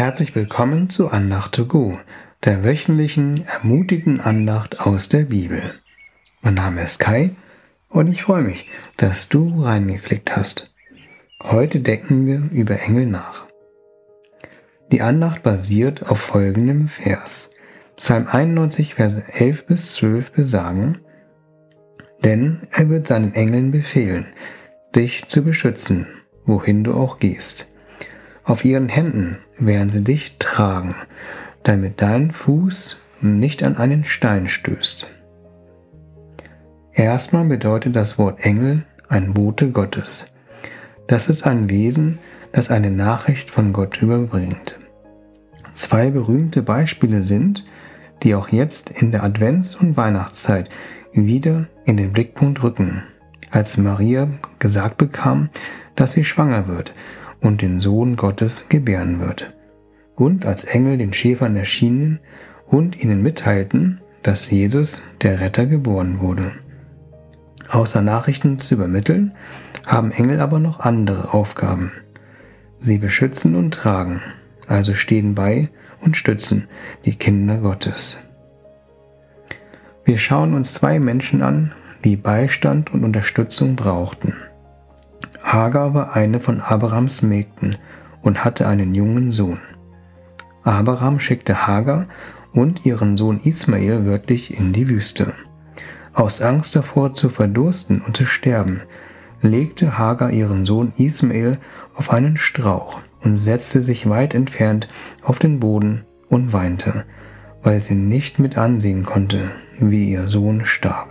Herzlich willkommen zu Andacht to go, der wöchentlichen ermutigenden Andacht aus der Bibel. Mein Name ist Kai und ich freue mich, dass du reingeklickt hast. Heute denken wir über Engel nach. Die Andacht basiert auf folgendem Vers. Psalm 91, Verse 11 bis 12 besagen, denn er wird seinen Engeln befehlen, dich zu beschützen, wohin du auch gehst. Auf ihren Händen werden sie dich tragen, damit dein Fuß nicht an einen Stein stößt. Erstmal bedeutet das Wort Engel ein Bote Gottes. Das ist ein Wesen, das eine Nachricht von Gott überbringt. Zwei berühmte Beispiele sind, die auch jetzt in der Advents- und Weihnachtszeit wieder in den Blickpunkt rücken, als Maria gesagt bekam, dass sie schwanger wird und den Sohn Gottes gebären wird. Und als Engel den Schäfern erschienen und ihnen mitteilten, dass Jesus, der Retter, geboren wurde. Außer Nachrichten zu übermitteln, haben Engel aber noch andere Aufgaben. Sie beschützen und tragen, also stehen bei und stützen die Kinder Gottes. Wir schauen uns zwei Menschen an, die Beistand und Unterstützung brauchten. Hagar war eine von Abrahams Mägden und hatte einen jungen Sohn. Abraham schickte Hagar und ihren Sohn Ismael wörtlich in die Wüste. Aus Angst davor zu verdursten und zu sterben, legte Hagar ihren Sohn Ismael auf einen Strauch und setzte sich weit entfernt auf den Boden und weinte, weil sie nicht mit ansehen konnte, wie ihr Sohn starb.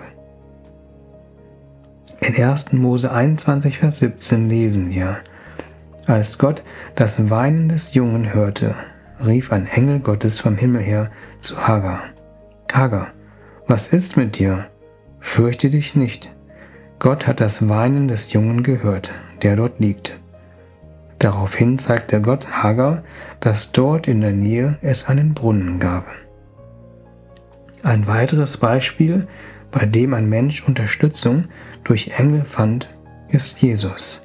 In 1. Mose 21, Vers 17 lesen wir, Als Gott das Weinen des Jungen hörte, rief ein Engel Gottes vom Himmel her zu Hagar. Hagar, was ist mit dir? Fürchte dich nicht. Gott hat das Weinen des Jungen gehört, der dort liegt. Daraufhin zeigte Gott Hagar, dass dort in der Nähe es einen Brunnen gab. Ein weiteres Beispiel bei dem ein Mensch Unterstützung durch Engel fand, ist Jesus.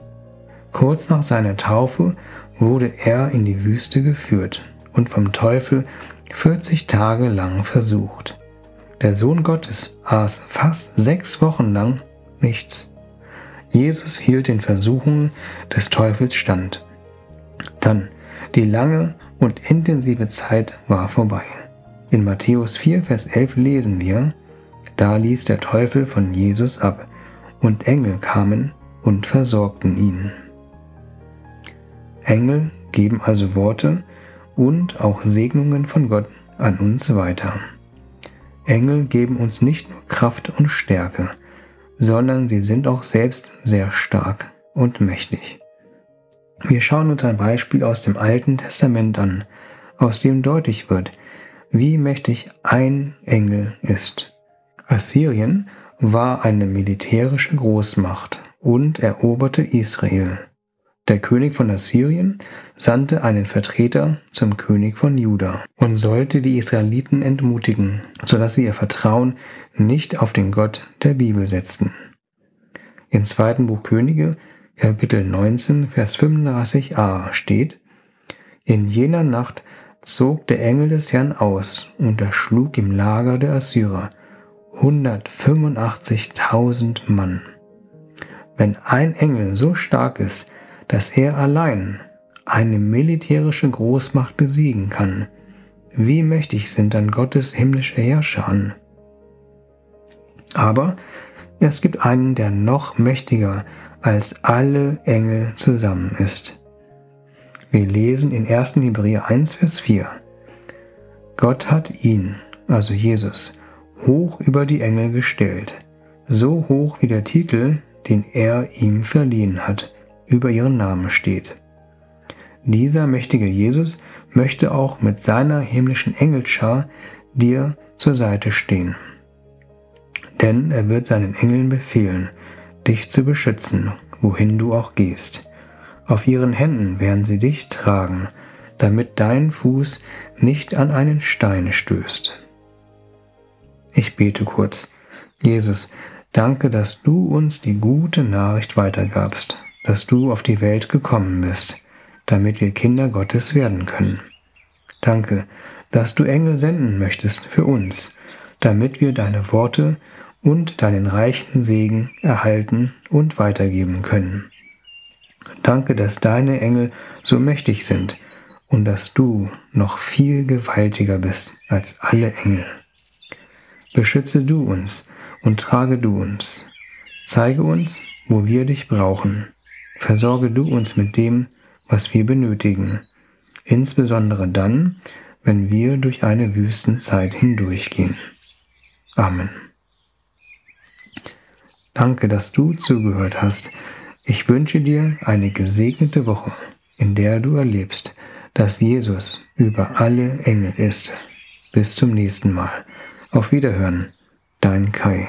Kurz nach seiner Taufe wurde er in die Wüste geführt und vom Teufel 40 Tage lang versucht. Der Sohn Gottes aß fast sechs Wochen lang nichts. Jesus hielt den Versuchungen des Teufels stand. Dann die lange und intensive Zeit war vorbei. In Matthäus 4, Vers 11 lesen wir, da ließ der Teufel von Jesus ab, und Engel kamen und versorgten ihn. Engel geben also Worte und auch Segnungen von Gott an uns weiter. Engel geben uns nicht nur Kraft und Stärke, sondern sie sind auch selbst sehr stark und mächtig. Wir schauen uns ein Beispiel aus dem Alten Testament an, aus dem deutlich wird, wie mächtig ein Engel ist. Assyrien war eine militärische Großmacht und eroberte Israel. Der König von Assyrien sandte einen Vertreter zum König von Juda und sollte die Israeliten entmutigen, sodass sie ihr Vertrauen nicht auf den Gott der Bibel setzten. Im zweiten Buch Könige, Kapitel 19, Vers 35a steht, In jener Nacht zog der Engel des Herrn aus und erschlug im Lager der Assyrer 185.000 Mann. Wenn ein Engel so stark ist, dass er allein eine militärische Großmacht besiegen kann, wie mächtig sind dann Gottes himmlische Herrscher an? Aber es gibt einen, der noch mächtiger als alle Engel zusammen ist. Wir lesen in 1. Hebräer 1, Vers 4. Gott hat ihn, also Jesus, hoch über die Engel gestellt, so hoch wie der Titel, den er ihm verliehen hat, über ihren Namen steht. Dieser mächtige Jesus möchte auch mit seiner himmlischen Engelschar dir zur Seite stehen. Denn er wird seinen Engeln befehlen, dich zu beschützen, wohin du auch gehst. Auf ihren Händen werden sie dich tragen, damit dein Fuß nicht an einen Stein stößt. Ich bete kurz. Jesus, danke, dass du uns die gute Nachricht weitergabst, dass du auf die Welt gekommen bist, damit wir Kinder Gottes werden können. Danke, dass du Engel senden möchtest für uns, damit wir deine Worte und deinen reichen Segen erhalten und weitergeben können. Danke, dass deine Engel so mächtig sind und dass du noch viel gewaltiger bist als alle Engel. Beschütze du uns und trage du uns. Zeige uns, wo wir dich brauchen. Versorge du uns mit dem, was wir benötigen, insbesondere dann, wenn wir durch eine Wüstenzeit hindurchgehen. Amen. Danke, dass du zugehört hast. Ich wünsche dir eine gesegnete Woche, in der du erlebst, dass Jesus über alle Engel ist. Bis zum nächsten Mal. Auf Wiederhören, dein Kai.